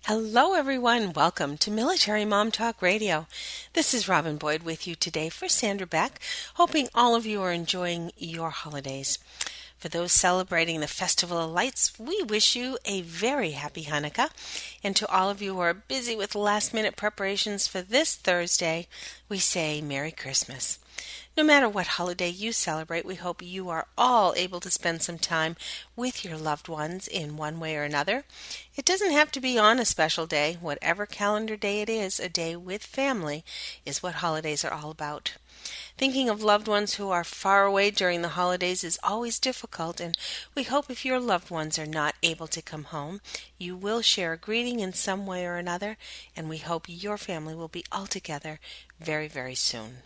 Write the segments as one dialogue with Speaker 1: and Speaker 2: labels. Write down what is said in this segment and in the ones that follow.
Speaker 1: Hello, everyone. Welcome to Military Mom Talk Radio. This is Robin Boyd with you today for Sandra Beck, hoping all of you are enjoying your holidays. For those celebrating the Festival of Lights, we wish you a very happy Hanukkah. And to all of you who are busy with last minute preparations for this Thursday, we say Merry Christmas. No matter what holiday you celebrate, we hope you are all able to spend some time with your loved ones in one way or another. It doesn't have to be on a special day. Whatever calendar day it is, a day with family is what holidays are all about. Thinking of loved ones who are far away during the holidays is always difficult, and we hope if your loved ones are not able to come home, you will share a greeting in some way or another, and we hope your family will be all together very, very soon.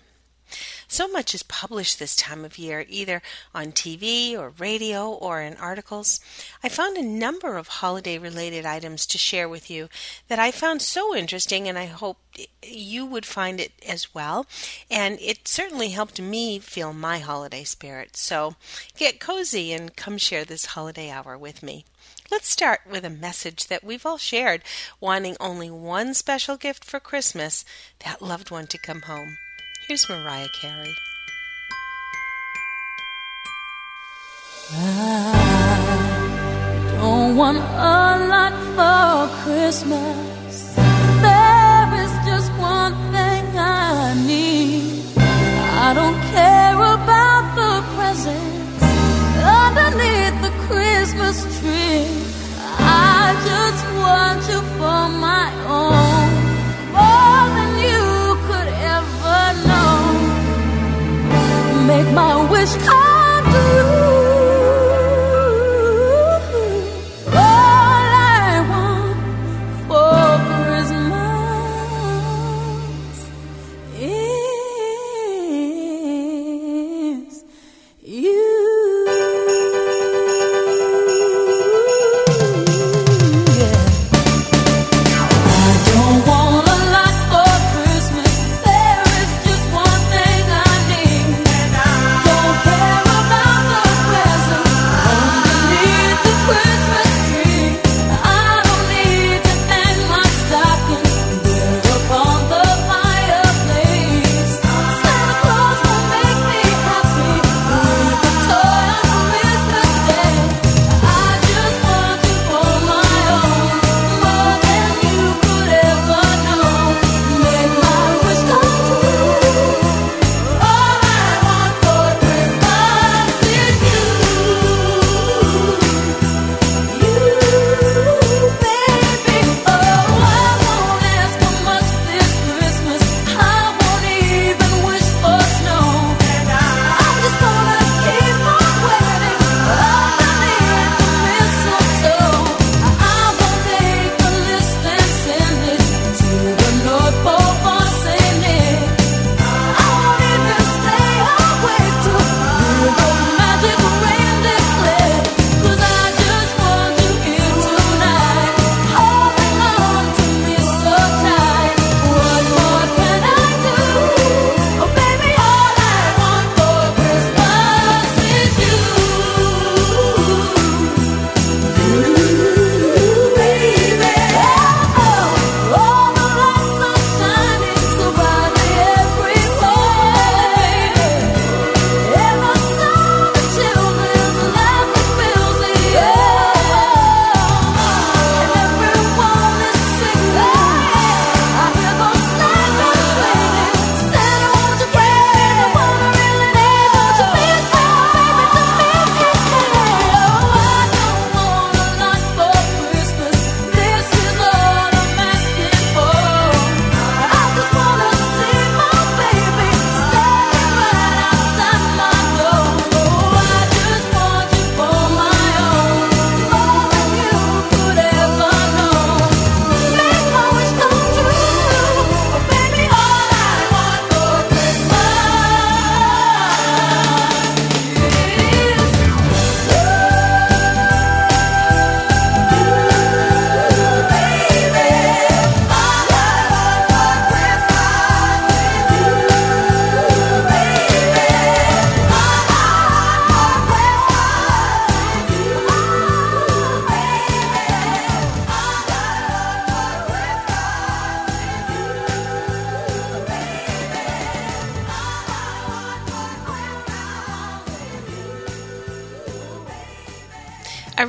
Speaker 1: So much is published this time of year, either on TV or radio or in articles. I found a number of holiday related items to share with you that I found so interesting, and I hope you would find it as well. And it certainly helped me feel my holiday spirit. So get cozy and come share this holiday hour with me. Let's start with a message that we've all shared, wanting only one special gift for Christmas that loved one to come home. Here's Mariah Carey.
Speaker 2: I don't want a lot for Christmas. There is just one thing I need. I don't care about the presents underneath the Christmas tree. I just want you for my own, my wish come true.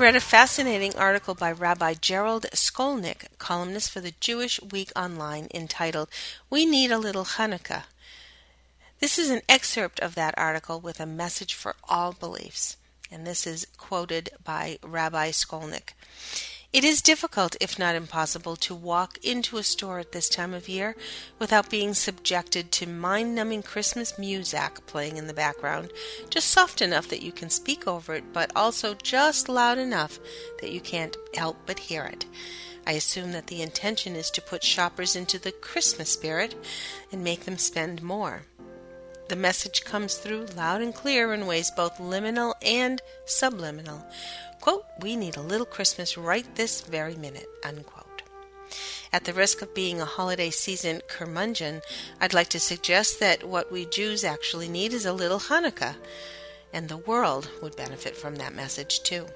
Speaker 1: Read a fascinating article by Rabbi Gerald Skolnik, columnist for the Jewish Week Online, entitled We Need a Little Hanukkah. This is an excerpt of that article with a message for all beliefs, and this is quoted by Rabbi Skolnik. It is difficult, if not impossible, to walk into a store at this time of year without being subjected to mind numbing Christmas music playing in the background, just soft enough that you can speak over it, but also just loud enough that you can't help but hear it. I assume that the intention is to put shoppers into the Christmas spirit and make them spend more. The message comes through loud and clear in ways both liminal and subliminal. Quote, we need a little Christmas right this very minute, unquote. At the risk of being a holiday season curmudgeon, I'd like to suggest that what we Jews actually need is a little Hanukkah, and the world would benefit from that message too.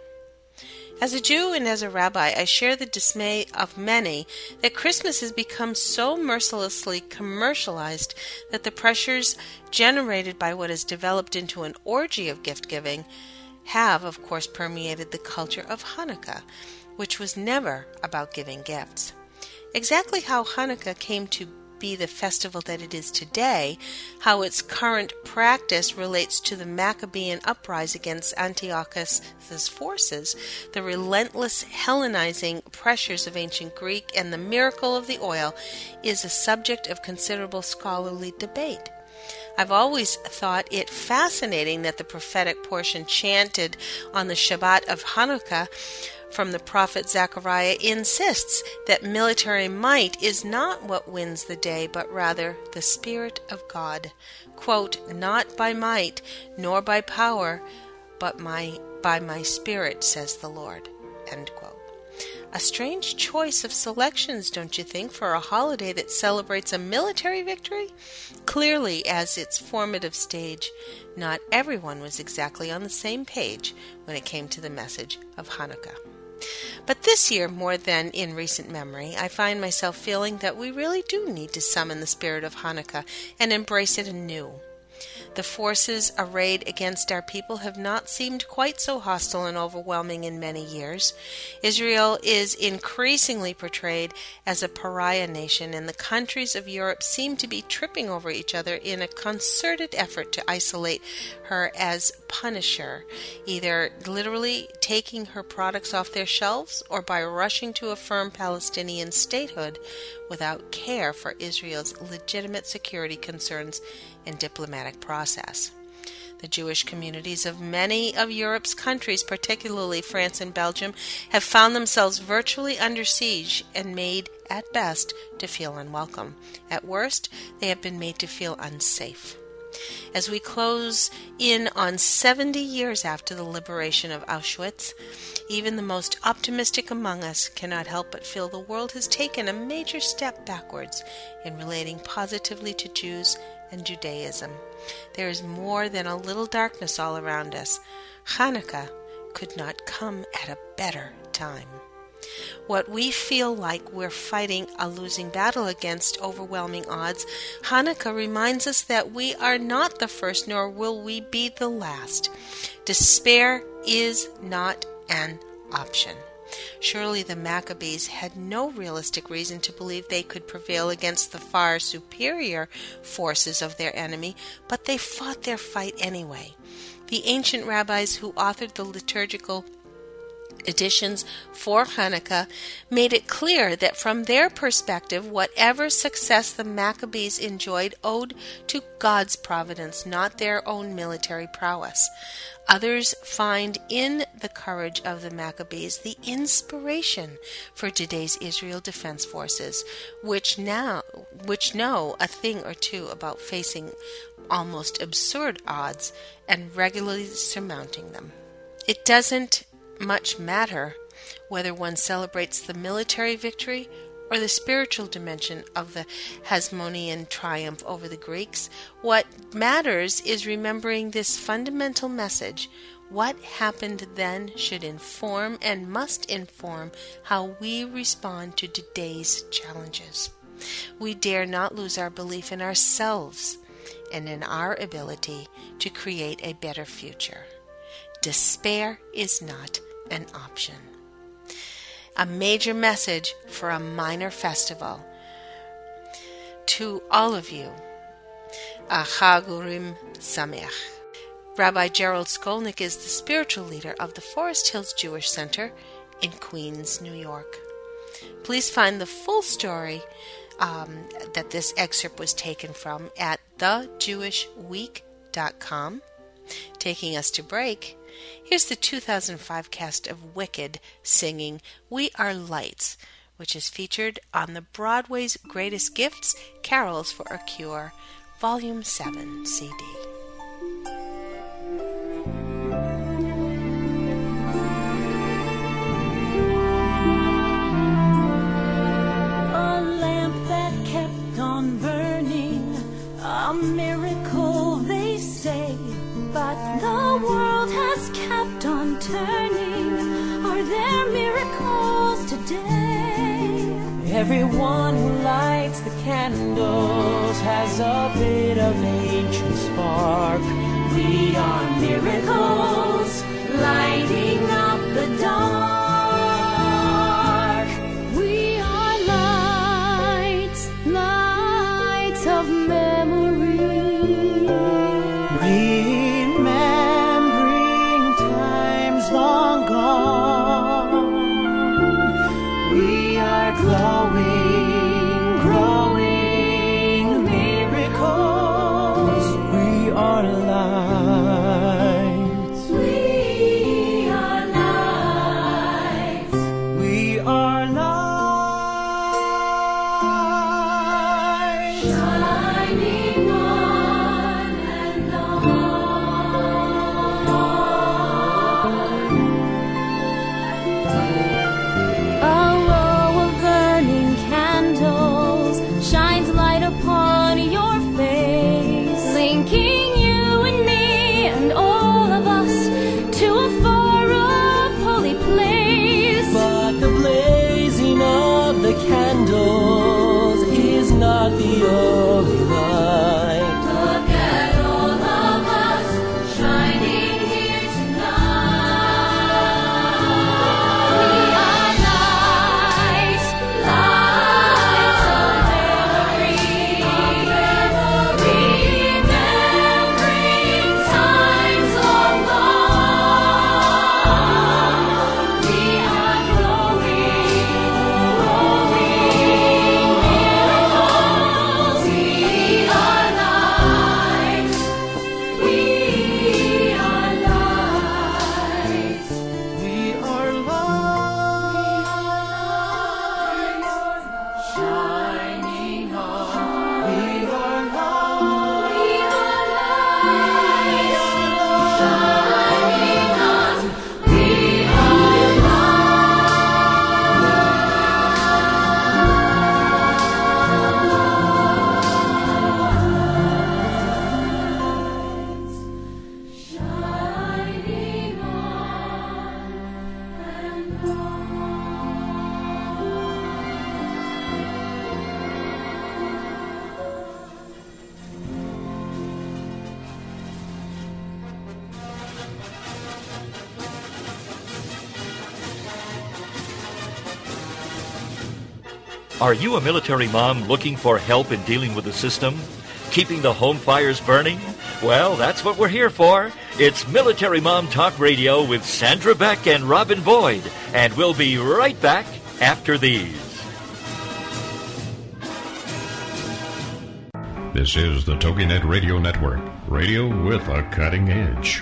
Speaker 1: As a Jew and as a rabbi, I share the dismay of many that Christmas has become so mercilessly commercialized that the pressures generated by what has developed into an orgy of gift giving have, of course, permeated the culture of Hanukkah, which was never about giving gifts. Exactly how Hanukkah came to be the festival that it is today, how its current practice relates to the Maccabean uprising against Antiochus's forces, the relentless Hellenizing pressures of ancient Greek, and the miracle of the oil is a subject of considerable scholarly debate. I've always thought it fascinating that the prophetic portion chanted on the Shabbat of Hanukkah from the prophet Zechariah insists that military might is not what wins the day, but rather the Spirit of God. Quote, Not by might, nor by power, but my, by my Spirit, says the Lord. End quote. A strange choice of selections, don't you think, for a holiday that celebrates a military victory? Clearly, as its formative stage, not everyone was exactly on the same page when it came to the message of Hanukkah. But this year, more than in recent memory, I find myself feeling that we really do need to summon the spirit of Hanukkah and embrace it anew. The forces arrayed against our people have not seemed quite so hostile and overwhelming in many years. Israel is increasingly portrayed as a pariah nation, and the countries of Europe seem to be tripping over each other in a concerted effort to isolate her as punisher, either literally taking her products off their shelves or by rushing to affirm Palestinian statehood without care for Israel's legitimate security concerns and diplomatic process. The Jewish communities of many of Europe's countries, particularly France and Belgium, have found themselves virtually under siege and made, at best, to feel unwelcome. At worst, they have been made to feel unsafe. As we close in on 70 years after the liberation of Auschwitz, even the most optimistic among us cannot help but feel the world has taken a major step backwards in relating positively to Jews and Judaism. There is more than a little darkness all around us. Hanukkah could not come at a better time. What we feel like we're fighting a losing battle against overwhelming odds, Hanukkah reminds us that we are not the first, nor will we be the last. Despair is not an option. Surely the Maccabees had no realistic reason to believe they could prevail against the far superior forces of their enemy, but they fought their fight anyway. The ancient rabbis who authored the liturgical editions for Hanukkah made it clear that from their perspective, whatever success the Maccabees enjoyed owed to God's providence, not their own military prowess. Others find in the courage of the Maccabees the inspiration for today's Israel Defense Forces, which now which know a thing or two about facing almost absurd odds and regularly surmounting them. It doesn't much matter whether one celebrates the military victory or the spiritual dimension of the Hasmonean triumph over the Greeks. What matters is remembering this fundamental message. What happened then should inform and must inform how we respond to today's challenges. We dare not lose our belief in ourselves and in our ability to create a better future. Despair is not an option. A major message for a minor festival. To all of you, a Chagurim Sameach. Rabbi Gerald Skolnik is the spiritual leader of the Forest Hills Jewish Center in Queens, New York. Please find the full story um, that this excerpt was taken from at thejewishweek.com. Taking us to break, here's the 2005 cast of Wicked singing We Are Lights, which is featured on the Broadway's Greatest Gifts Carols for a Cure, Volume 7 CD.
Speaker 2: Has kept on turning. Are there miracles today?
Speaker 3: Everyone who lights the candles has a bit of ancient spark.
Speaker 2: We are miracles lighting up the dark. Are you a
Speaker 4: military mom looking for help in dealing with the system? Keeping the home fires burning? Well, that's what we're here for. It's Military Mom Talk Radio with Sandra Beck and Robin Boyd, and we'll be right back after these.
Speaker 5: This is the TogiNet Radio Network, radio with a cutting edge.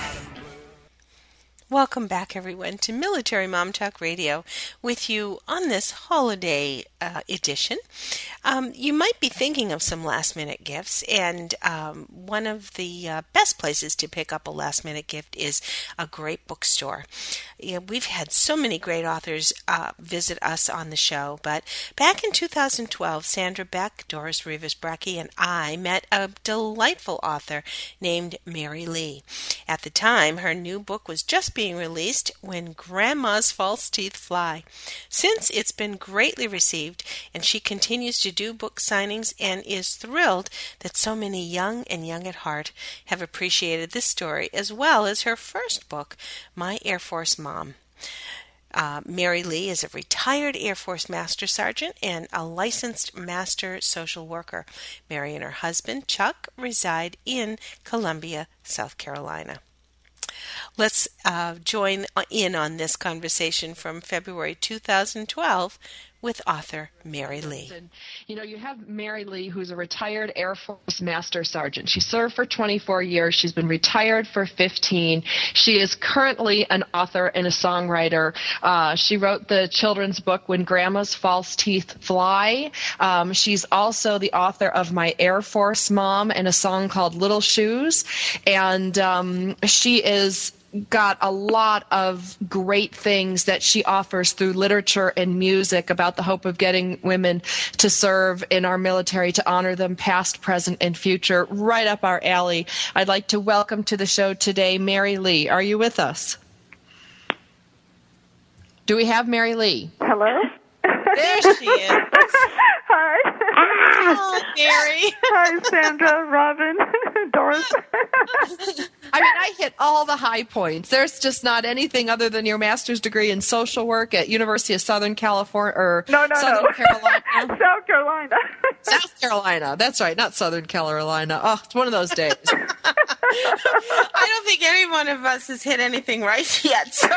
Speaker 1: Welcome back, everyone, to Military Mom Talk Radio with you on this holiday uh, edition. Um, you might be thinking of some last minute gifts, and um, one of the uh, best places to pick up a last minute gift is a great bookstore. We've had so many great authors uh, visit us on the show, but back in 2012, Sandra Beck, Doris Rivas Brecky, and I met a delightful author named Mary Lee. At the time, her new book was just being released when Grandma's False Teeth Fly. Since it's been greatly received, and she continues to do book signings and is thrilled that so many young and young at heart have appreciated this story as well as her first book, My Air Force Mom. Uh, Mary Lee is a retired Air Force Master Sergeant and a licensed Master Social Worker. Mary and her husband, Chuck, reside in Columbia, South Carolina. Let's uh, join in on this conversation from February 2012 with author Mary Lee.
Speaker 6: You know, you have Mary Lee, who's a retired Air Force Master Sergeant. She served for 24 years. She's been retired for 15. She is currently an author and a songwriter. Uh, she wrote the children's book When Grandma's False Teeth Fly. Um, she's also the author of My Air Force Mom and a song called Little Shoes. And um, she is got a lot of great things that she offers through literature and music about the hope of getting women to serve in our military to honor them past, present, and future. Right up our alley. I'd like to welcome to the show today Mary Lee. Are you with us? Do we have Mary Lee?
Speaker 7: Hello?
Speaker 1: There she is.
Speaker 7: Hi.
Speaker 1: Oh, Mary.
Speaker 7: Hi, Sandra, Robin, Doris.
Speaker 6: I mean, I hit all the high points. There's just not anything other than your master's degree in social work at University of Southern California or
Speaker 7: No, no,
Speaker 6: Southern
Speaker 7: no.
Speaker 6: Carolina.
Speaker 7: South Carolina.
Speaker 6: South Carolina. That's right, not Southern Carolina. Oh, it's one of those days.
Speaker 1: I don't think any one of us has hit anything right yet. So,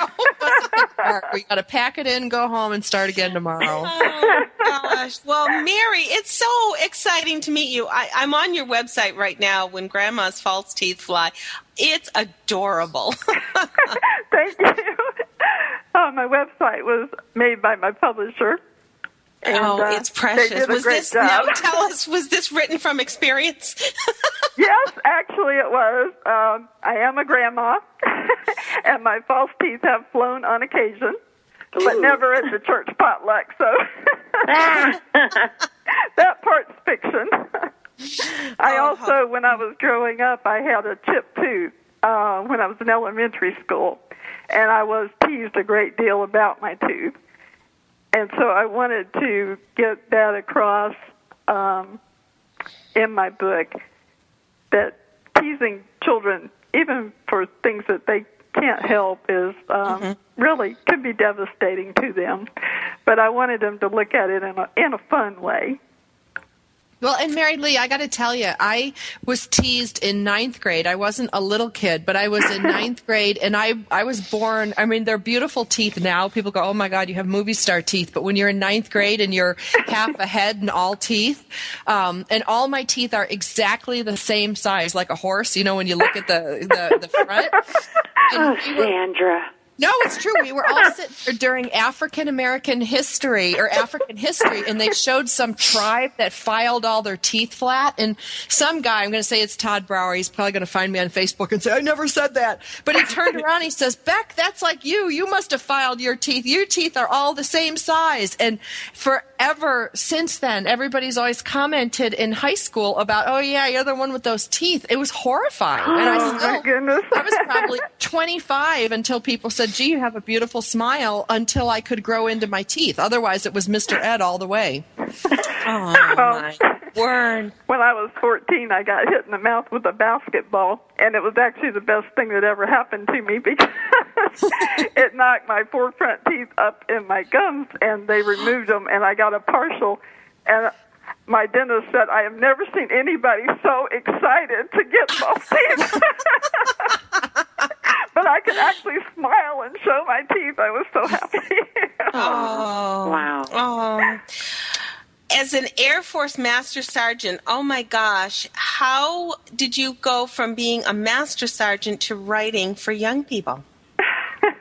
Speaker 6: Mark, we got to pack it in, go home, and start again tomorrow.
Speaker 1: oh gosh. Well, Mary, it's so exciting to meet you. I, I'm on your website right now. When Grandma's false teeth fly, it's adorable.
Speaker 7: Thank you. Uh, my website was made by my publisher. And,
Speaker 1: oh,
Speaker 7: uh,
Speaker 1: it's precious.
Speaker 7: They did a
Speaker 1: was this
Speaker 7: job.
Speaker 1: now? Tell us, was this written from experience?
Speaker 7: yes, actually it was. Um, I am a grandma, and my false teeth have flown on occasion, but never at the church potluck. So that part's fiction. I
Speaker 1: Oh,
Speaker 7: also, when I was growing up, I had a chipped tooth uh, when I was in elementary school, and I was teased a great deal about my tooth. And so I wanted to get that across um, in my book that teasing children, even for things that they can't help, is um, really could be devastating to them. But I wanted them to look at it in a in a fun way.
Speaker 6: Well, and Mary Lee, I got to tell you, I was teased in ninth grade. I wasn't a little kid, but I was in ninth grade, and I I was born. I mean, they're beautiful teeth now. People go, "Oh my God, you have movie star teeth." But when you're in ninth grade and you're half a head and all teeth, um, and all my teeth are exactly the same size, like a horse. You know, when you look at the the, the front. And
Speaker 7: Oh,
Speaker 6: we were-
Speaker 7: Sandra.
Speaker 6: No, it's true. We were all sitting there during African American history or African history, and they showed some tribe that filed all their teeth flat. And some guy, I'm going to say it's Todd Brower, he's probably going to find me on Facebook and say, I never said that. But he turned around and he says, Beck, that's like you. You must have filed your teeth. Your teeth are all the same size. And forever since then, everybody's always commented in high school about, oh, yeah, you're the one with those teeth. It was horrifying. And I
Speaker 7: Oh, my goodness.
Speaker 6: I was probably 25 until people said, gee, you have a beautiful smile until I could grow into my teeth. Otherwise, it was Mr. Ed all the way.
Speaker 1: Oh my word!
Speaker 7: When I was 14, I got hit in the mouth with a basketball, and it was actually the best thing that ever happened to me because it knocked my four front teeth up in my gums, and they removed them, and I got a partial. And my dentist said, "I have never seen anybody so excited to get both teeth." But I could actually smile and show my teeth. I was so happy.
Speaker 1: Oh
Speaker 8: Wow.
Speaker 1: Oh. As an Air Force Master Sergeant, oh my gosh, how did you go from being a Master Sergeant to writing for young people?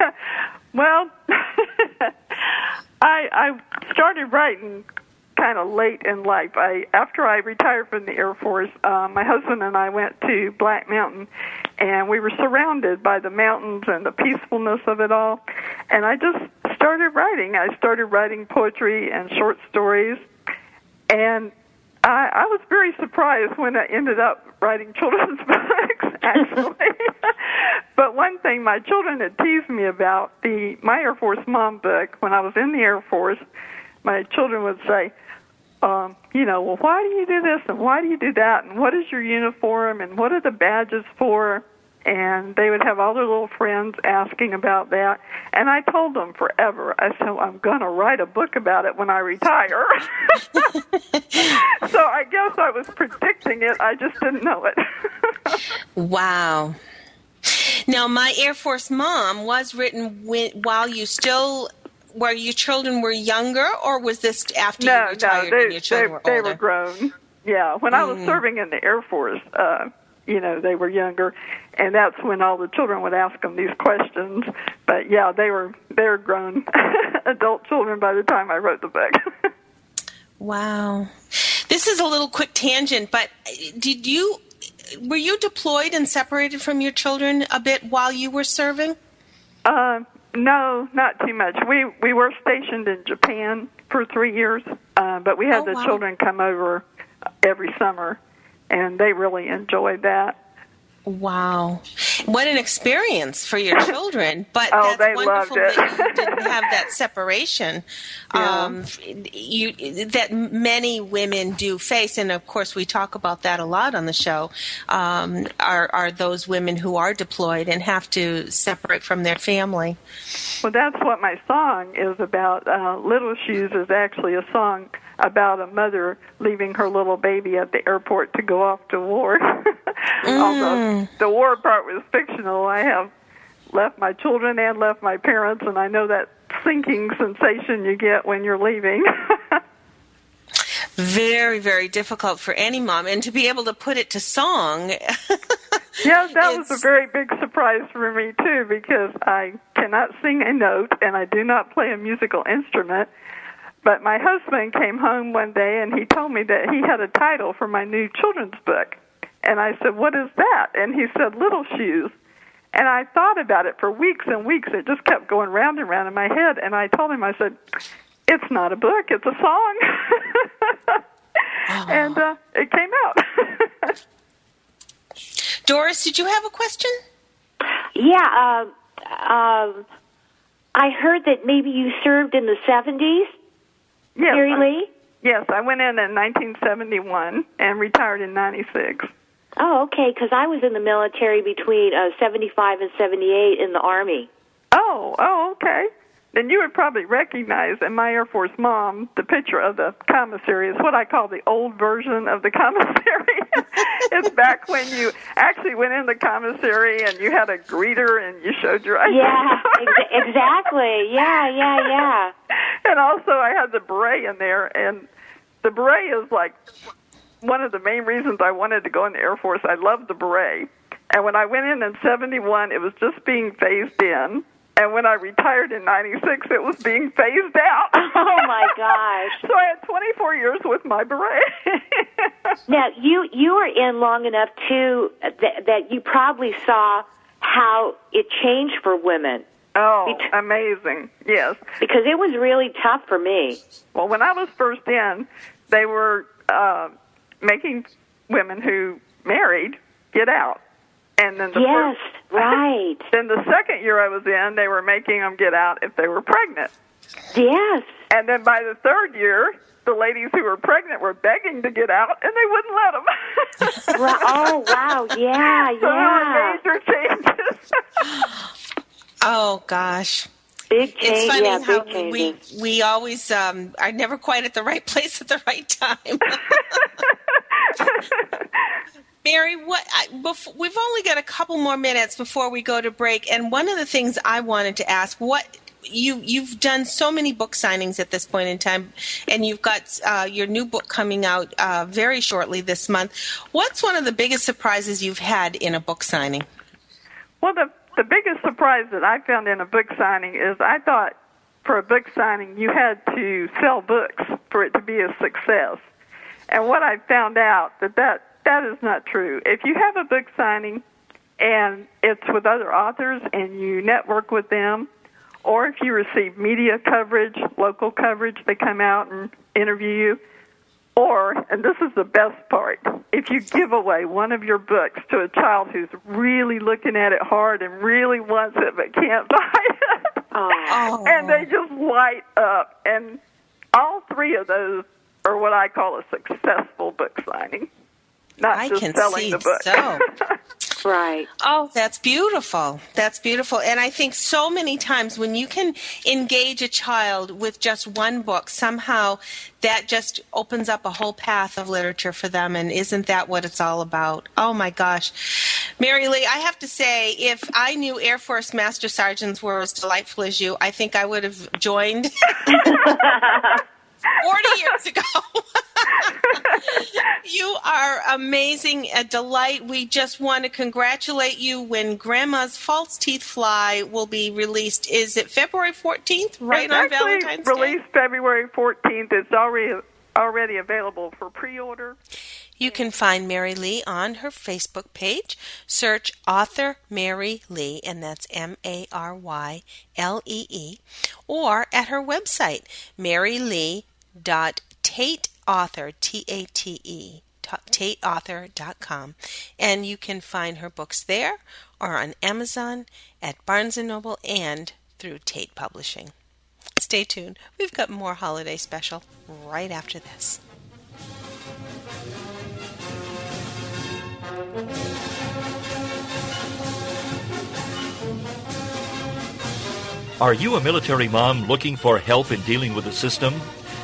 Speaker 7: Well, I I started writing kind of late in life. I after I retired from the Air Force, uh, my husband and I went to Black Mountain, and we were surrounded by the mountains and the peacefulness of it all. And I just started writing. I started writing poetry and short stories, and I, I was very surprised when I ended up writing children's books, actually. but one thing my children had teased me about the my Air Force mom book when I was in the Air Force, my children would say, um, you know, well, why do you do this and why do you do that and what is your uniform and what are the badges for? And they would have all their little friends asking about that. And I told them forever, I said, I'm going to write a book about it when I retire. so I guess I was predicting it. I just didn't know it.
Speaker 1: Wow. Now, my Air Force mom was written when, while you still were your children were younger, or was this after
Speaker 7: no,
Speaker 1: you retired
Speaker 7: no, they,
Speaker 1: and your children
Speaker 7: they,
Speaker 1: were
Speaker 7: they were grown. Yeah, when I was
Speaker 1: Mm.
Speaker 7: serving in the Air Force, uh, you know, they were younger, and that's when all the children would ask them these questions. But yeah, they were they were grown adult children by the time I wrote the book.
Speaker 1: Wow. This is a little quick tangent, but did you were you deployed and separated from your children a bit while you were serving?
Speaker 7: Uh, no, not too much. We we were stationed in Japan for three years, uh, but we had
Speaker 1: Oh,
Speaker 7: the
Speaker 1: wow.
Speaker 7: children come over every summer, and they really enjoyed that.
Speaker 1: Wow. What an experience for your children. But
Speaker 7: Oh,
Speaker 1: that's wonderful that you didn't have that separation. Um, you, that many women do face, and of course we talk about that a lot on the show, um, are, are those women who are deployed and have to separate from their family.
Speaker 7: Well, that's what my song is about. Uh, Little Shoes is actually a song about a mother leaving her little baby at the airport to go off to war. Although the war part was fictional, I have left my children and left my parents, and I know that sinking sensation you get when you're leaving.
Speaker 1: Very, very difficult for any mom, and to be able to put it to song.
Speaker 7: yeah, that was a very big surprise for me too because I cannot sing a note and I do not play a musical instrument. But my husband came home one day and he told me that he had a title for my new children's book. And I said, "What is that?" And he said, "Little Shoes." And I thought about it for weeks and weeks. It just kept going round and round in my head. And I told him, I said, "It's not a book; it's a song." And uh, it came out.
Speaker 1: Doris, did you have a question?
Speaker 8: Yeah, uh, um, I heard that maybe you served in the 70s.
Speaker 7: Yes,
Speaker 8: Mary
Speaker 7: I-
Speaker 8: Lee?
Speaker 7: Yes, I went in in 1971 and retired in 96.
Speaker 8: Oh, okay, because I was in the military between uh, 75 and 78 in the Army.
Speaker 7: Oh, oh, okay. Then you would probably recognize in my Air Force mom the picture of the commissary. It's what I call the old version of the commissary. it's back when you actually went in the commissary and you had a greeter and you showed your ID.
Speaker 8: Yeah, ex- exactly. Yeah, yeah, yeah.
Speaker 7: and also I had the beret in there, and the beret is like one of the main reasons I wanted to go in the Air Force. I loved the beret, and when I went in in '71, it was just being phased in, And when I retired in 96, it was being phased out.
Speaker 8: Oh, my gosh.
Speaker 7: so I had 24 years with my beret.
Speaker 8: now, you you were in long enough, too, that, that you probably saw how it changed for women.
Speaker 7: Oh, amazing. Yes.
Speaker 8: Because it was really tough for me.
Speaker 7: Well, when I was first in, they were uh, making women who married get out. And then the
Speaker 8: Yes,
Speaker 7: first,
Speaker 8: right.
Speaker 7: then the second year I was in, they were making them get out if they were pregnant.
Speaker 8: Yes.
Speaker 7: And then by the third year, the ladies who were pregnant were begging to get out, and they wouldn't let them.
Speaker 8: Right. Oh, wow. Yeah,
Speaker 7: so
Speaker 8: yeah.
Speaker 7: there were major changes.
Speaker 1: Oh gosh.
Speaker 8: Big
Speaker 1: It's funny
Speaker 8: yeah,
Speaker 1: how
Speaker 8: big
Speaker 1: we
Speaker 8: changes.
Speaker 1: we always um, are never quite at the right place at the right time. Mary, what I, bef- we've only got a couple more minutes before we go to break, and one of the things I wanted to ask what you you've done so many book signings at this point in time, and you've got uh, your new book coming out uh, very shortly this month. What's one of the biggest surprises you've had in a book signing?
Speaker 7: Well, the the biggest surprise that I found in a book signing is I thought for a book signing you had to sell books for it to be a success. And what I found out that that that is not true. If you have a book signing and it's with other authors and you network with them, or if you receive media coverage, local coverage, they come out and interview you, or, and this is the best part, if you give away one of your books to a child who's really looking at it hard and really wants it but can't buy it,
Speaker 8: Oh.
Speaker 7: and they just light up. And all three of those are what I call a successful book signing, not
Speaker 1: I
Speaker 7: just
Speaker 1: can
Speaker 7: selling
Speaker 1: see
Speaker 7: the book.
Speaker 1: so.
Speaker 8: Right.
Speaker 1: Oh, that's beautiful. That's beautiful. And I think so many times when you can engage a child with just one book, somehow that just opens up a whole path of literature for them. And isn't that what it's all about? Oh my gosh. Mary Lee, I have to say, if I knew Air Force Master Sergeants were as delightful as you, I think I would have joined 40 years ago. you are amazing, a delight. We just want to congratulate you when Grandma's False Teeth Fly will be released. Is it February 14th, right
Speaker 7: it's
Speaker 1: on Valentine's Day?
Speaker 7: released February 14th. It's already already available for pre-order.
Speaker 1: You can find Mary Lee on her Facebook page. Search author Mary Lee, and that's M A R Y L E E, or at her website, marylee.tateauthor, T A T E, tateauthor.com. And you can find her books there or on Amazon, at Barnes & Noble, and through Tate Publishing. Stay tuned. We've got more holiday special right after this.
Speaker 4: Are you a military mom looking for help in dealing with the system?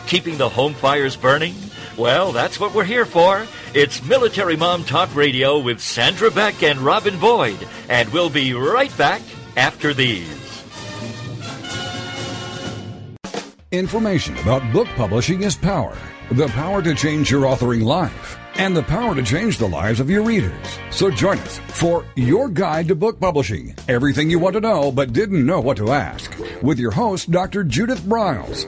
Speaker 4: Keeping the home fires burning? Well, that's what we're here for. It's Military Mom Talk Radio with Sandra Beck and Robin Boyd, and we'll be right back after these.
Speaker 9: Information about book publishing is power. The power to change your authoring life and the power to change the lives of your readers. So join us for Your Guide to Book Publishing. Everything you want to know but didn't know what to ask. With your host, Dr. Judith Briles.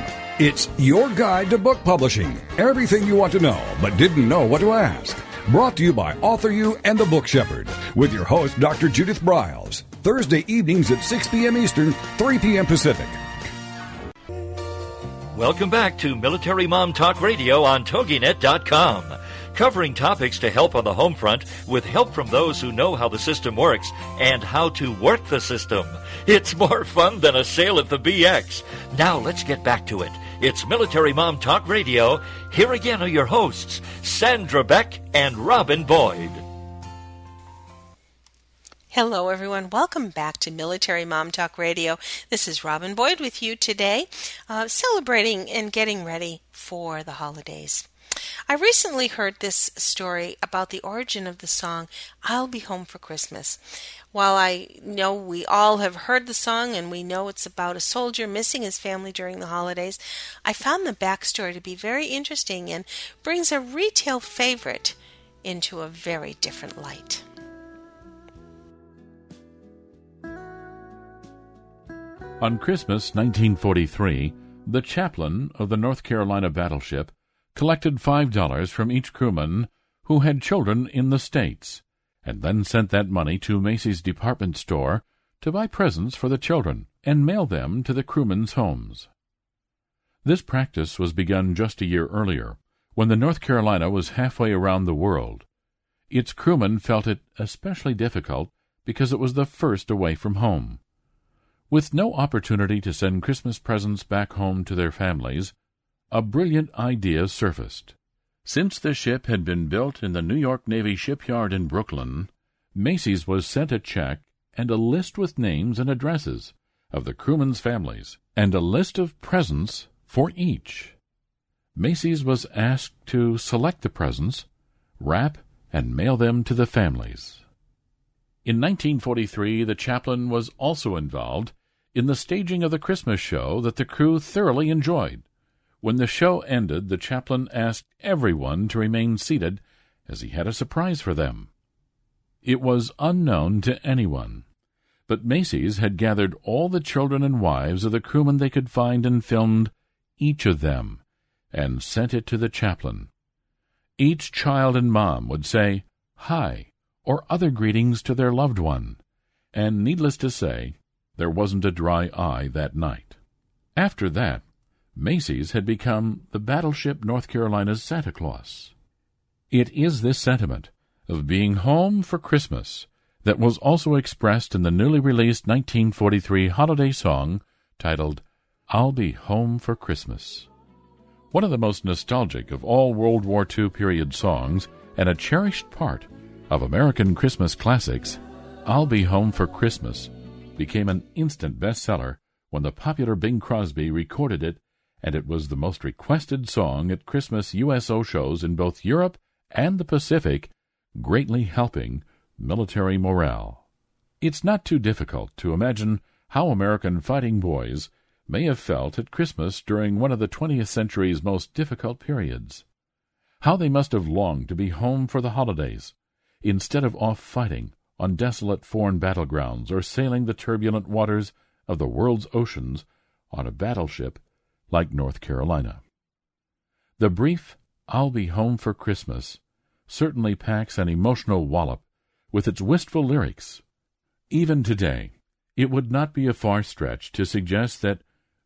Speaker 9: It's your guide to book publishing. Everything you want to know, but didn't know what to ask. Brought to you by Author You and the Book Shepherd, with your host, Dr. Judith Briles. Thursday evenings at 6 p.m. Eastern, 3 p.m. Pacific.
Speaker 4: Welcome back to Military Mom Talk Radio on TogiNet.com, covering topics to help on the home front with help from those who know how the system works and how to work the system. It's more fun than a sale at the BX. Now let's get back to it. It's Military Mom Talk Radio. Here again are your hosts, Sandra Beck and Robin Boyd.
Speaker 1: Hello, everyone. Welcome back to Military Mom Talk Radio. This is Robin Boyd with you today, uh, celebrating and getting ready for the holidays. I recently heard this story about the origin of the song I'll Be Home for Christmas. While I know we all have heard the song and we know it's about a soldier missing his family during the holidays, I found the backstory to be very interesting and brings a retail favorite into a very different light.
Speaker 10: On Christmas 1943, the chaplain of the North Carolina battleship collected $5 from each crewman who had children in the States, and then sent that money to Macy's department store to buy presents for the children and mail them to the crewmen's homes. This practice was begun just a year earlier, when the North Carolina was halfway around the world. Its crewmen felt it especially difficult because it was the first away from home. With no opportunity to send Christmas presents back home to their families, a brilliant idea surfaced. Since the ship had been built in the New York Navy shipyard in Brooklyn, Macy's was sent a check and a list with names and addresses of the crewmen's families and a list of presents for each. Macy's was asked to select the presents, wrap, and mail them to the families. In 1943, the chaplain was also involved in the staging of the Christmas show that the crew thoroughly enjoyed. When the show ended, the chaplain asked everyone to remain seated as he had a surprise for them. It was unknown to anyone, but Macy's had gathered all the children and wives of the crewmen they could find and filmed each of them and sent it to the chaplain. Each child and mom would say, Hi, or other greetings to their loved one, and needless to say, there wasn't a dry eye that night. After that, Macy's had become the battleship North Carolina's Santa Claus. It is this sentiment of being home for Christmas that was also expressed in the newly released 1943 holiday song titled I'll Be Home for Christmas. One of the most nostalgic of all World War II period songs and a cherished part of American Christmas classics, I'll Be Home for Christmas became an instant bestseller when the popular Bing Crosby recorded it, and it was the most requested song at Christmas USO shows in both Europe and the Pacific, greatly helping military morale. It's not too difficult to imagine how American fighting boys may have felt at Christmas during one of the 20th century's most difficult periods. How they must have longed to be home for the holidays, instead of off fighting on desolate foreign battlegrounds or sailing the turbulent waters of the world's oceans on a battleship like North Carolina. The brief I'll be home for Christmas certainly packs an emotional wallop with its wistful lyrics. Even today, it would not be a far stretch to suggest that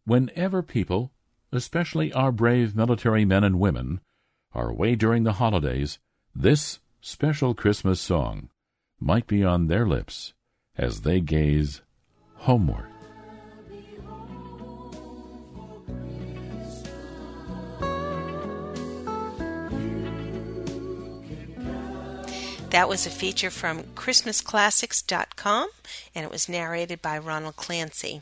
Speaker 10: whenever people, especially our brave military men and women, are away during the holidays, this special Christmas song might be on their lips as they gaze homeward.
Speaker 1: That was a feature from ChristmasClassics.com and it was narrated by Ronald Clancy.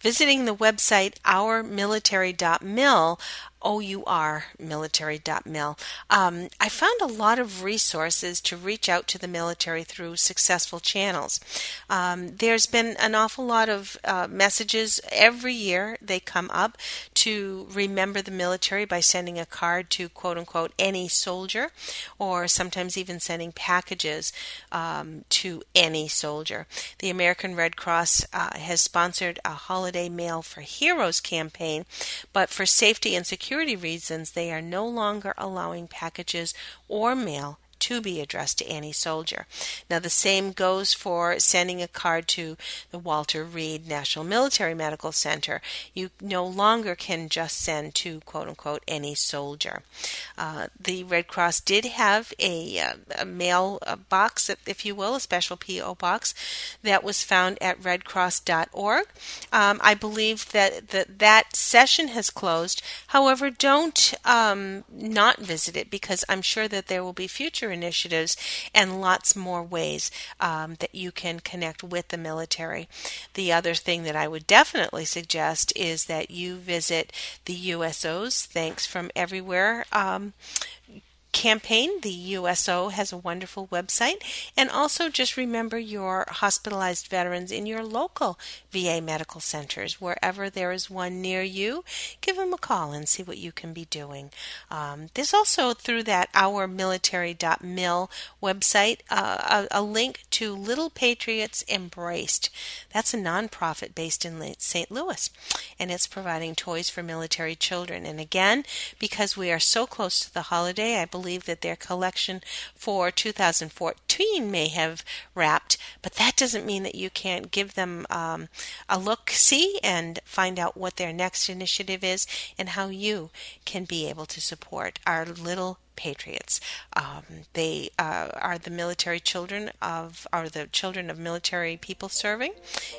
Speaker 1: Visiting the website ourmilitary.mil, O-U-R military.mil. Um, I found a lot of resources to reach out to the military through successful channels. Um, there's been an awful lot of uh, messages every year they come up to remember the military by sending a card to quote unquote any soldier or sometimes even sending packages um, to any soldier. The American Red Cross uh, has sponsored a holiday mail for heroes campaign, but for safety and security security reasons, they are no longer allowing packages or mail to be addressed to any soldier. Now, the same goes for sending a card to the Walter Reed National Military Medical Center. You no longer can just send to quote unquote any soldier. Uh, the Red Cross did have a, uh, a mail box, if you will, a special P.O. box that was found at redcross.org. Um, I believe that, that that session has closed. However, don't um, not visit it because I'm sure that there will be future initiatives and lots more ways um, that you can connect with the military. The other thing that I would definitely suggest is that you visit the USO's Thanks from Everywhere um, campaign. The USO has a wonderful website. And also just remember your hospitalized veterans in your local VA medical centers. Wherever there is one near you, give them a call and see what you can be doing. Um, there's also through that ourmilitary.mil website uh, a, a link to Little Patriots Embraced. That's a nonprofit based in St. Louis, and it's providing toys for military children. And again, because we are so close to the holiday, I believe believe that their collection for 2014 may have wrapped, but that doesn't mean that you can't give them um, a look see and find out what their next initiative is and how you can be able to support our little patriots. Um, they uh, are the military children of, are the children of military people serving,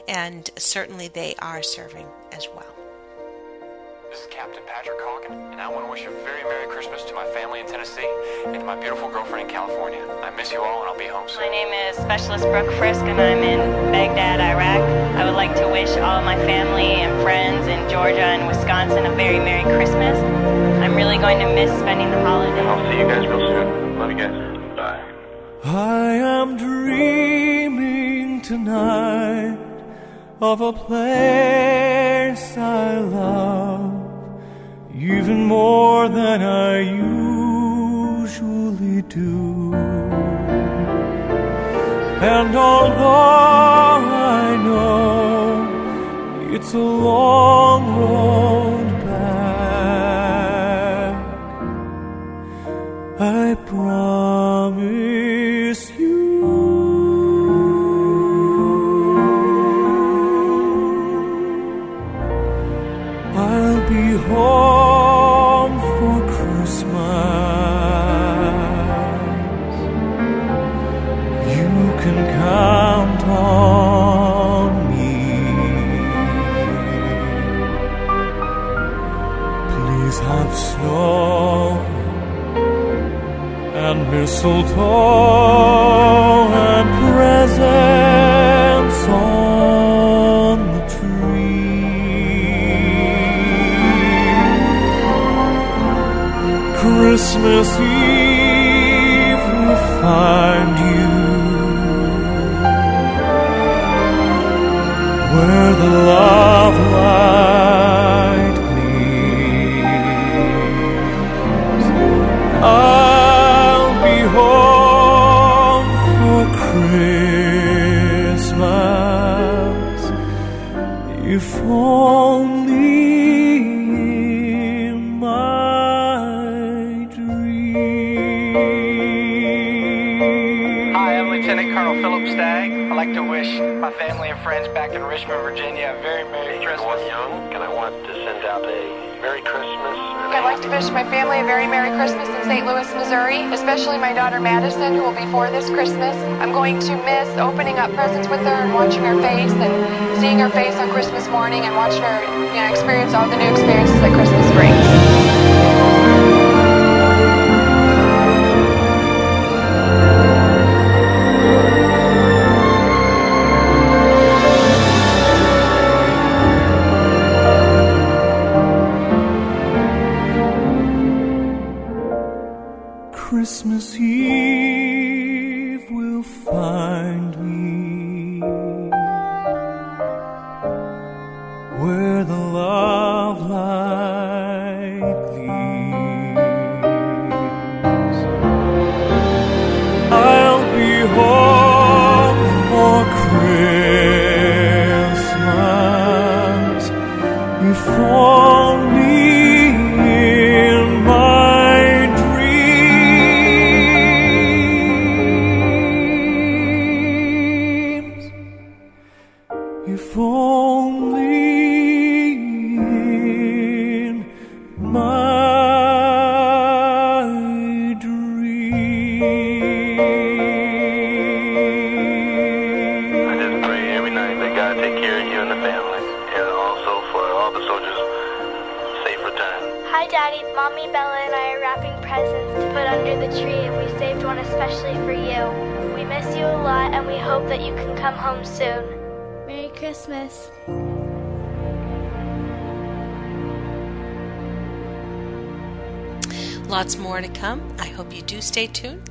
Speaker 1: and certainly they are serving as well.
Speaker 11: This is Captain Patrick Hawken, and I want to wish a very Merry Christmas to my family in Tennessee and to my beautiful girlfriend in California. I miss you all, and I'll be home soon.
Speaker 12: My name is Specialist Brooke Frisk, and I'm in Baghdad, Iraq. I would like to wish all my family and friends in Georgia and Wisconsin a very Merry Christmas. I'm really going to miss spending the holiday.
Speaker 11: I'll see you guys real soon. Love you guys. Bye.
Speaker 3: I am dreaming tonight of a place I love even more than I usually do. And although I know it's a long road back, I promise you. I'll be home count on me. Please have snow and mistletoe and presents on the tree. Christmas Eve
Speaker 13: especially my daughter Madison, who will be four this Christmas. I'm going to miss opening up presents with her and watching her face and seeing her face on Christmas morning and watching her you know, experience all the new experiences that Christmas brings.
Speaker 3: If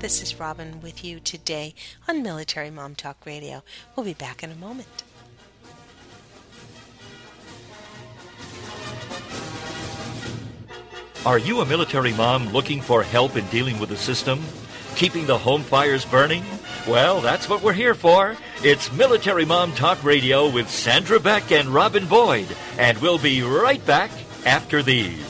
Speaker 1: This is Robin with you today on Military Mom Talk Radio. We'll be back in a moment.
Speaker 4: Are you a military mom looking for help in dealing with the system? Keeping the home fires burning? Well, that's what we're here for. It's Military Mom Talk Radio with Sandra Beck and Robin Boyd, and we'll be right back after these.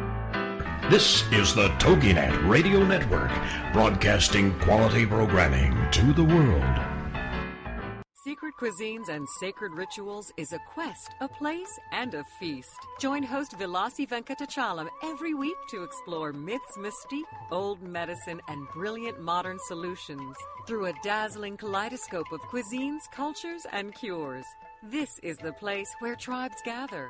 Speaker 5: This is the TogiNet Radio Network, broadcasting quality programming to the world.
Speaker 14: Secret Cuisines and Sacred Rituals is a quest, a place, and a feast. Join host Vilasi Venkatachalam every week to explore myths, mystique, old medicine, and brilliant modern solutions through a dazzling kaleidoscope of cuisines, cultures, and cures. This is the place where tribes gather,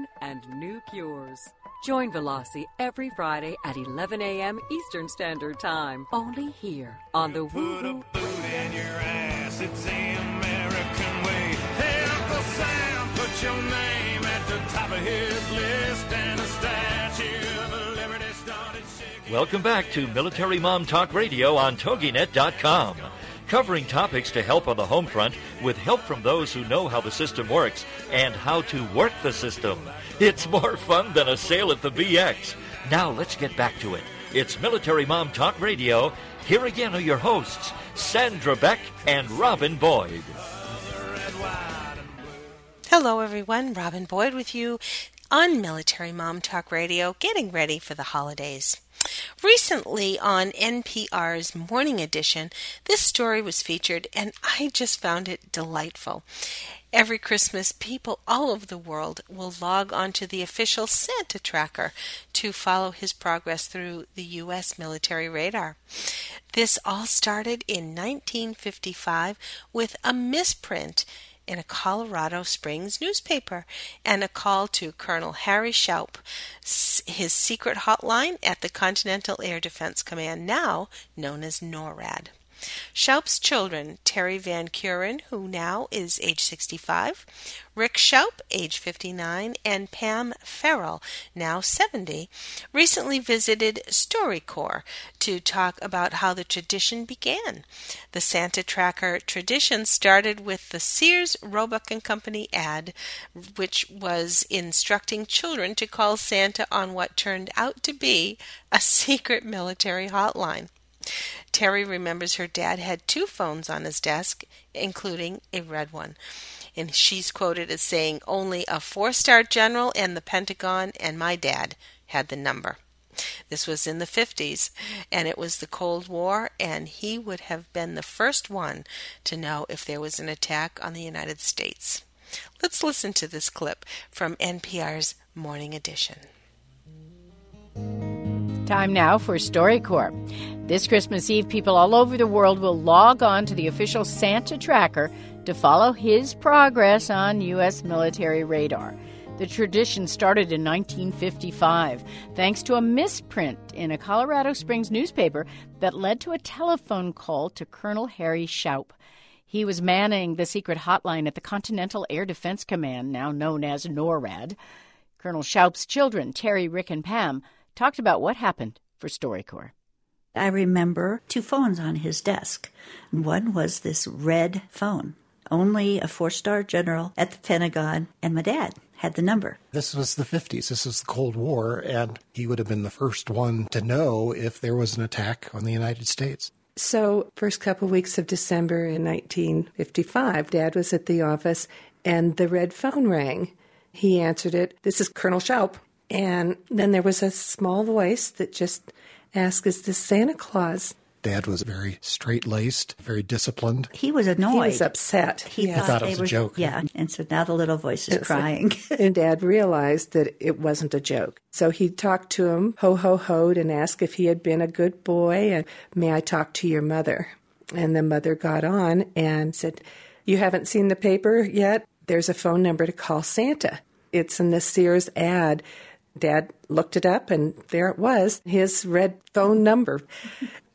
Speaker 14: and new cures. Join Velasi every Friday at 11 a.m. Eastern Standard Time, only here on the Woo Woo.
Speaker 15: in your ass. It's the American way. Hey, Uncle Sam, put your name at the top of his list, and a statue of liberty started shaking.
Speaker 4: Welcome back to Military Mom Talk Radio on TogiNet.com. Covering topics to help on the home front with help from those who know how the system works and how to work the system. It's more fun than a sale at the BX. Now let's get back to it. It's Military Mom Talk Radio. Here again are your hosts, Sandra Beck and Robin Boyd.
Speaker 1: Hello, everyone. Robin Boyd with you on Military Mom Talk Radio, getting ready for the holidays. Recently on NPR's Morning Edition, this story was featured, and I just found it delightful. Every Christmas, people all over the world will log onto the official Santa tracker to follow his progress through the U.S. military radar. This all started in 1955 with a misprint in a Colorado Springs newspaper and a call to Colonel Harry Shoup, his secret hotline at the Continental Air Defense Command, now known as NORAD. Shoup's children, Terry Van Keuren, who now is age 65, Rick Shoup, age 59, and Pam Farrell, now 70, recently visited StoryCorps to talk about how the tradition began. The Santa Tracker tradition started with the Sears Roebuck and Company ad, which was instructing children to call Santa on what turned out to be a secret military hotline. Terry remembers her dad had two phones on his desk, including a red one. And she's quoted as saying, Only a four star general and the Pentagon and my dad had the number. This was in the 50s, and it was the Cold War, and he would have been the first one to know if there was an attack on the United States. Let's listen to this clip from NPR's Morning Edition.
Speaker 16: Time now for StoryCorps. This Christmas Eve, people all over the world will log on to the official Santa tracker to follow his progress on U.S. military radar. The tradition started in 1955 thanks to a misprint in a Colorado Springs newspaper that led to a telephone call to Colonel Harry Shoup. He was manning the secret hotline at the Continental Air Defense Command, now known as NORAD. Colonel Shoup's children, Terry, Rick, and Pam, talked about what happened for StoryCorps.
Speaker 17: I remember two phones on his desk. One was this red phone. Only a four star general at the Pentagon and my dad had the number.
Speaker 18: This was the 50s. This was the Cold War, and he would have been the first one to know if there was an attack on the United States.
Speaker 19: So, first couple of weeks of December in 1955, Dad was at the office and the red phone rang. He answered it. This is Colonel Shoup. And then there was a small voice that just asked, Is this Santa Claus?
Speaker 18: Dad was very straight laced, very disciplined.
Speaker 17: He was annoyed.
Speaker 19: He was upset.
Speaker 17: He
Speaker 18: Yeah. thought it was a joke.
Speaker 17: Yeah. And so now the little voice is
Speaker 19: It's
Speaker 17: crying.
Speaker 19: and Dad realized that it wasn't a joke. So he talked to him, ho ho hoed, and asked if he had been a good boy and may I talk to your mother? And the mother got on and said, You haven't seen the paper yet? There's a phone number to call Santa. It's in the Sears ad. Dad looked it up, and there it was his red phone number.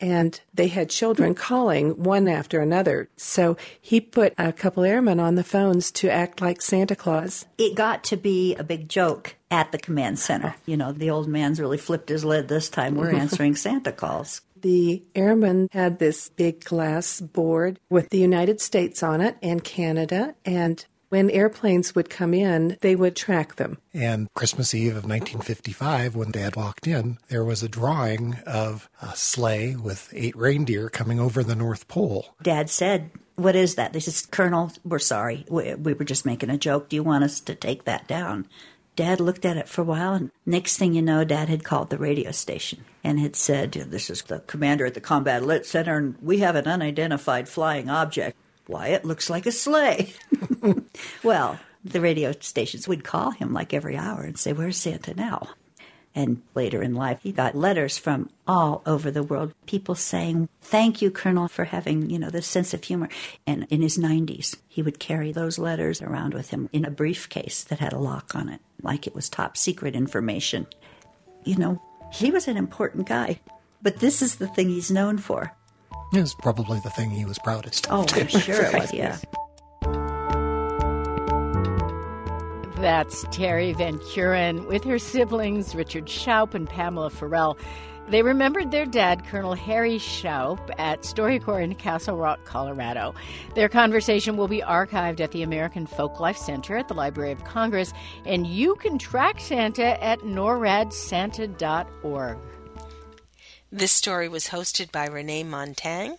Speaker 19: And they had children calling one after another. So he put a couple airmen on the phones to act like Santa Claus.
Speaker 17: it got to be a big joke at the command center. You know, the old man's really flipped his lid this time. We're answering Santa calls.
Speaker 19: The airmen had this big glass board with the United States on it and Canada. And when airplanes would come in, they would track them.
Speaker 18: And Christmas Eve of 1955, when Dad walked in, there was a drawing of a sleigh with eight reindeer coming over the North Pole.
Speaker 17: Dad said, What is that? They said, Colonel, we're sorry. We, we were just making a joke. Do you want us to take that down? Dad looked at it for a while, and next thing you know, Dad had called the radio station and had said, This is the commander at the Combat Alert Center, and we have an unidentified flying object. Why, it looks like a sleigh. well, the radio stations would call him like every hour and say, Where's Santa now? And later in life, he got letters from all over the world, people saying, Thank you, Colonel, for having, you know, this sense of humor. And in his 90s, he would carry those letters around with him in a briefcase that had a lock on it, like it was top secret information. You know, he was an important guy. But this is the thing he's known for.
Speaker 18: It was probably the thing he was proudest of.
Speaker 17: Oh,
Speaker 18: of.
Speaker 17: I'm sure it was, yeah.
Speaker 16: That's Terry Van Keuren with her siblings, Richard Shoup and Pamela Farrell. They remembered their dad, Colonel Harry Shoup, at StoryCorps in Castle Rock, Colorado. Their conversation will be archived at the American Folklife Center at the Library of Congress, and you can track Santa at noradsanta.org.
Speaker 1: This story was hosted by Renee Montagne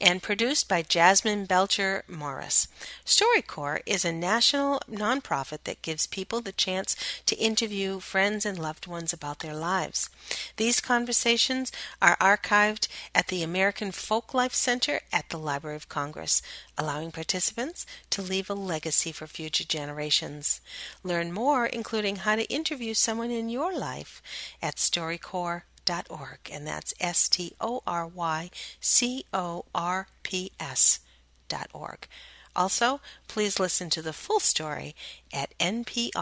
Speaker 1: and produced by Jasmyn Belcher Morris. StoryCorps is a national nonprofit that gives people the chance to interview friends and loved ones about their lives. These conversations are archived at the American Folklife Center at the Library of Congress, allowing participants to leave a legacy for future generations. Learn more, including how to interview someone in your life, at StoryCorps.org org, and that's S T O R Y C O R P S dot org. Also, please listen to the full story at npr.org.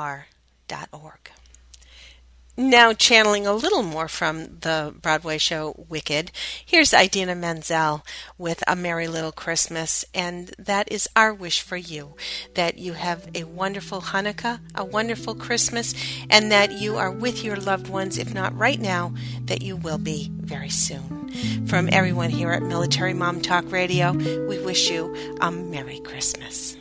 Speaker 1: Now, channeling a little more from the Broadway show Wicked, here's Idina Menzel with A Merry Little Christmas, and that is our wish for you that you have a wonderful Hanukkah, a wonderful Christmas, and that you are with your loved ones, if not right now, that you will be very soon. From everyone here at Military Mom Talk Radio, we wish you a Merry Christmas.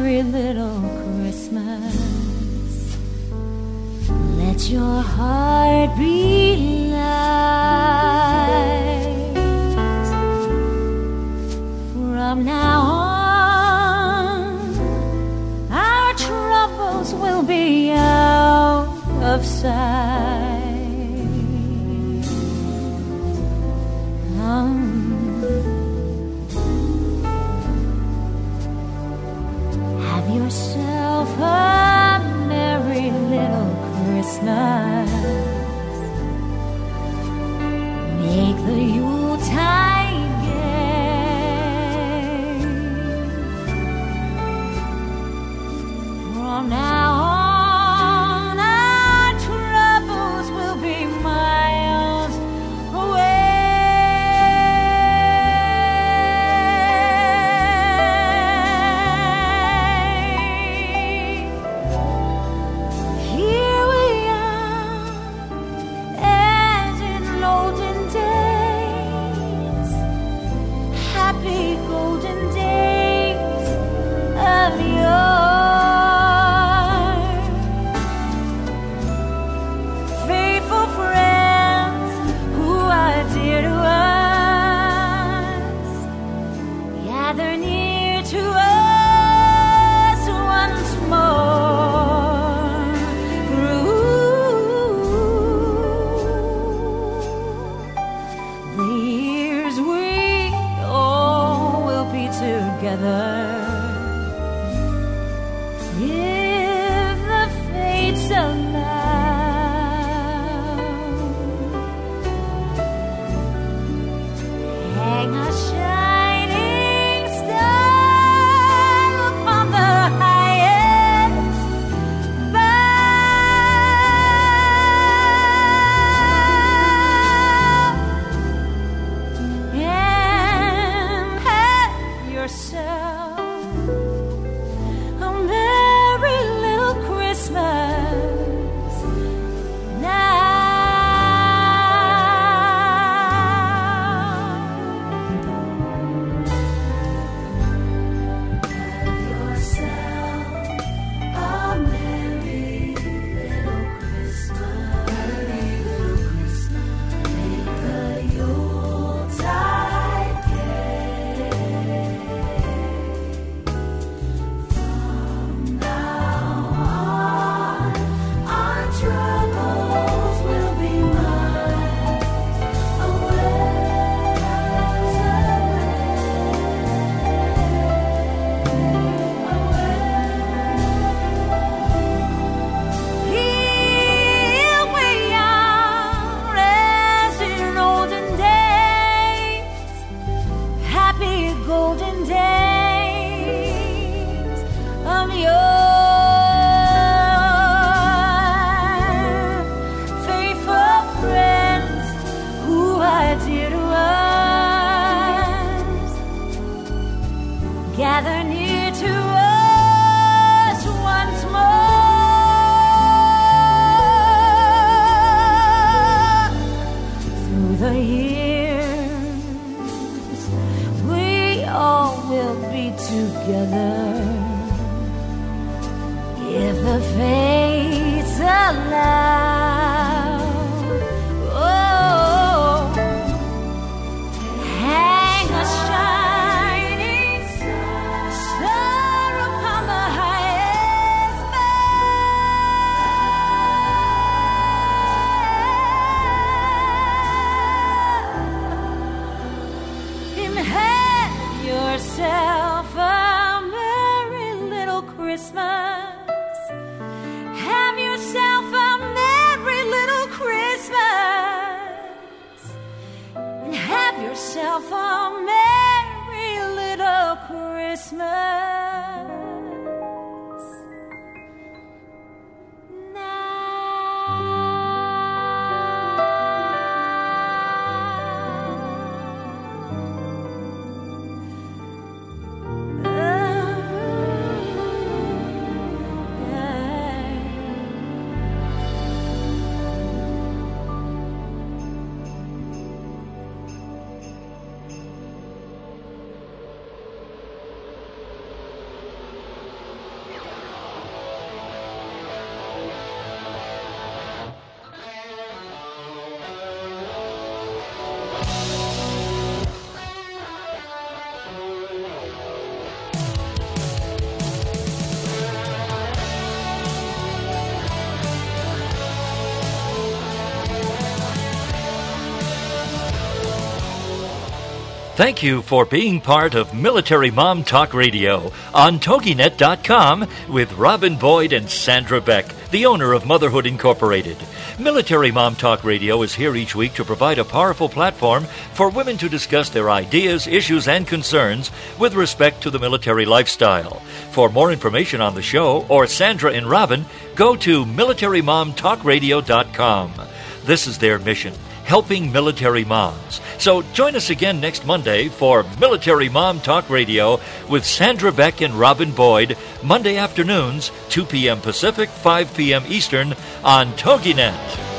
Speaker 2: Merry little Christmas. Let your heart be
Speaker 4: Thank you for being part of Military Mom Talk Radio on TogiNet.com with Robin Boyd and Sandra Beck, the owner of Motherhood Incorporated. Military Mom Talk Radio is here each week to provide a powerful platform for women to discuss their ideas, issues, and concerns with respect to the military lifestyle. For more information on the show or Sandra and Robin, go to MilitaryMomTalkRadio.com. This is their mission helping military moms. So join us again next Monday for Military Mom Talk Radio with Sandra Beck and Robin Boyd, Monday afternoons, 2 p.m. Pacific, 5 p.m. Eastern on TogiNet.